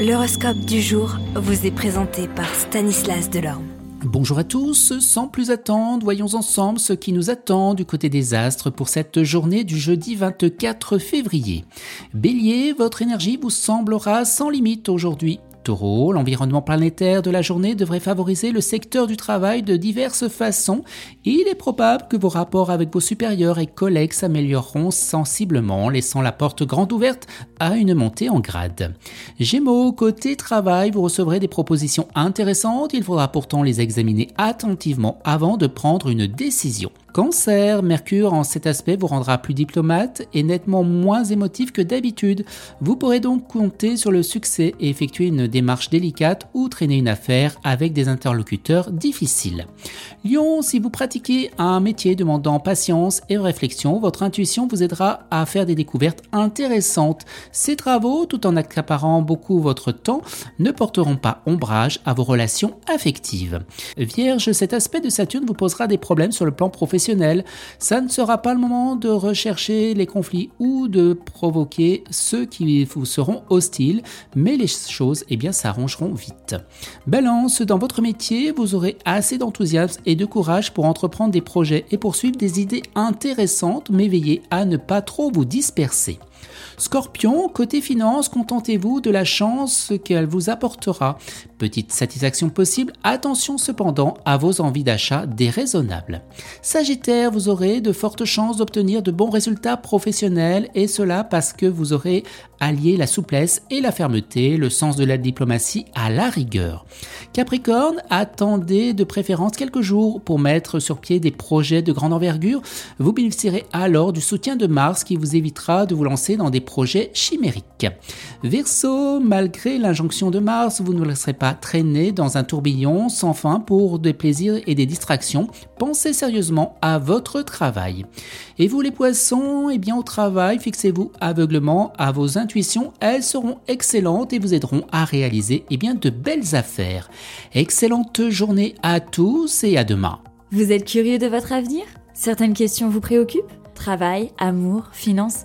L'horoscope du jour vous est présenté par Stanislas Delorme. Bonjour à tous, sans plus attendre, voyons ensemble ce qui nous attend du côté des astres pour cette journée du jeudi 24 février. Bélier, votre énergie vous semblera sans limite aujourd'hui. Taureau, l'environnement planétaire de la journée devrait favoriser le secteur du travail de diverses façons. Il est probable que vos rapports avec vos supérieurs et collègues s'amélioreront sensiblement, laissant la porte grande ouverte à une montée en grade. Gémeaux, côté travail, vous recevrez des propositions intéressantes, il faudra pourtant les examiner attentivement avant de prendre une décision. Cancer, Mercure en cet aspect vous rendra plus diplomate et nettement moins émotif que d'habitude. Vous pourrez donc compter sur le succès et effectuer une démarche délicate ou traîner une affaire avec des interlocuteurs difficiles. Lion, si vous pratiquez un métier demandant patience et réflexion, votre intuition vous aidera à faire des découvertes intéressantes. Ces travaux, tout en accaparant beaucoup votre temps, ne porteront pas ombrage à vos relations affectives. Vierge, cet aspect de Saturne vous posera des problèmes sur le plan professionnel ça ne sera pas le moment de rechercher les conflits ou de provoquer ceux qui vous seront hostiles, mais les choses eh s'arrangeront vite. Balance, dans votre métier, vous aurez assez d'enthousiasme et de courage pour entreprendre des projets et poursuivre des idées intéressantes, mais veillez à ne pas trop vous disperser. Scorpion, côté finance, contentez-vous de la chance qu'elle vous apportera. Petite satisfaction possible, attention cependant à vos envies d'achat déraisonnables. Sagittaire, vous aurez de fortes chances d'obtenir de bons résultats professionnels et cela parce que vous aurez allié la souplesse et la fermeté, le sens de la diplomatie à la rigueur. Capricorne, attendez de préférence quelques jours pour mettre sur pied des projets de grande envergure. Vous bénéficierez alors du soutien de Mars qui vous évitera de vous lancer dans des projets chimériques. Verseau, malgré l'injonction de Mars, vous ne laisserez pas traîner dans un tourbillon sans fin pour des plaisirs et des distractions. Pensez sérieusement à votre travail. Et vous les poissons, eh bien au travail, fixez-vous aveuglement à vos intuitions. Elles seront excellentes et vous aideront à réaliser eh bien, de belles affaires. Excellente journée à tous et à demain. Vous êtes curieux de votre avenir? Certaines questions vous préoccupent? Travail, amour, finances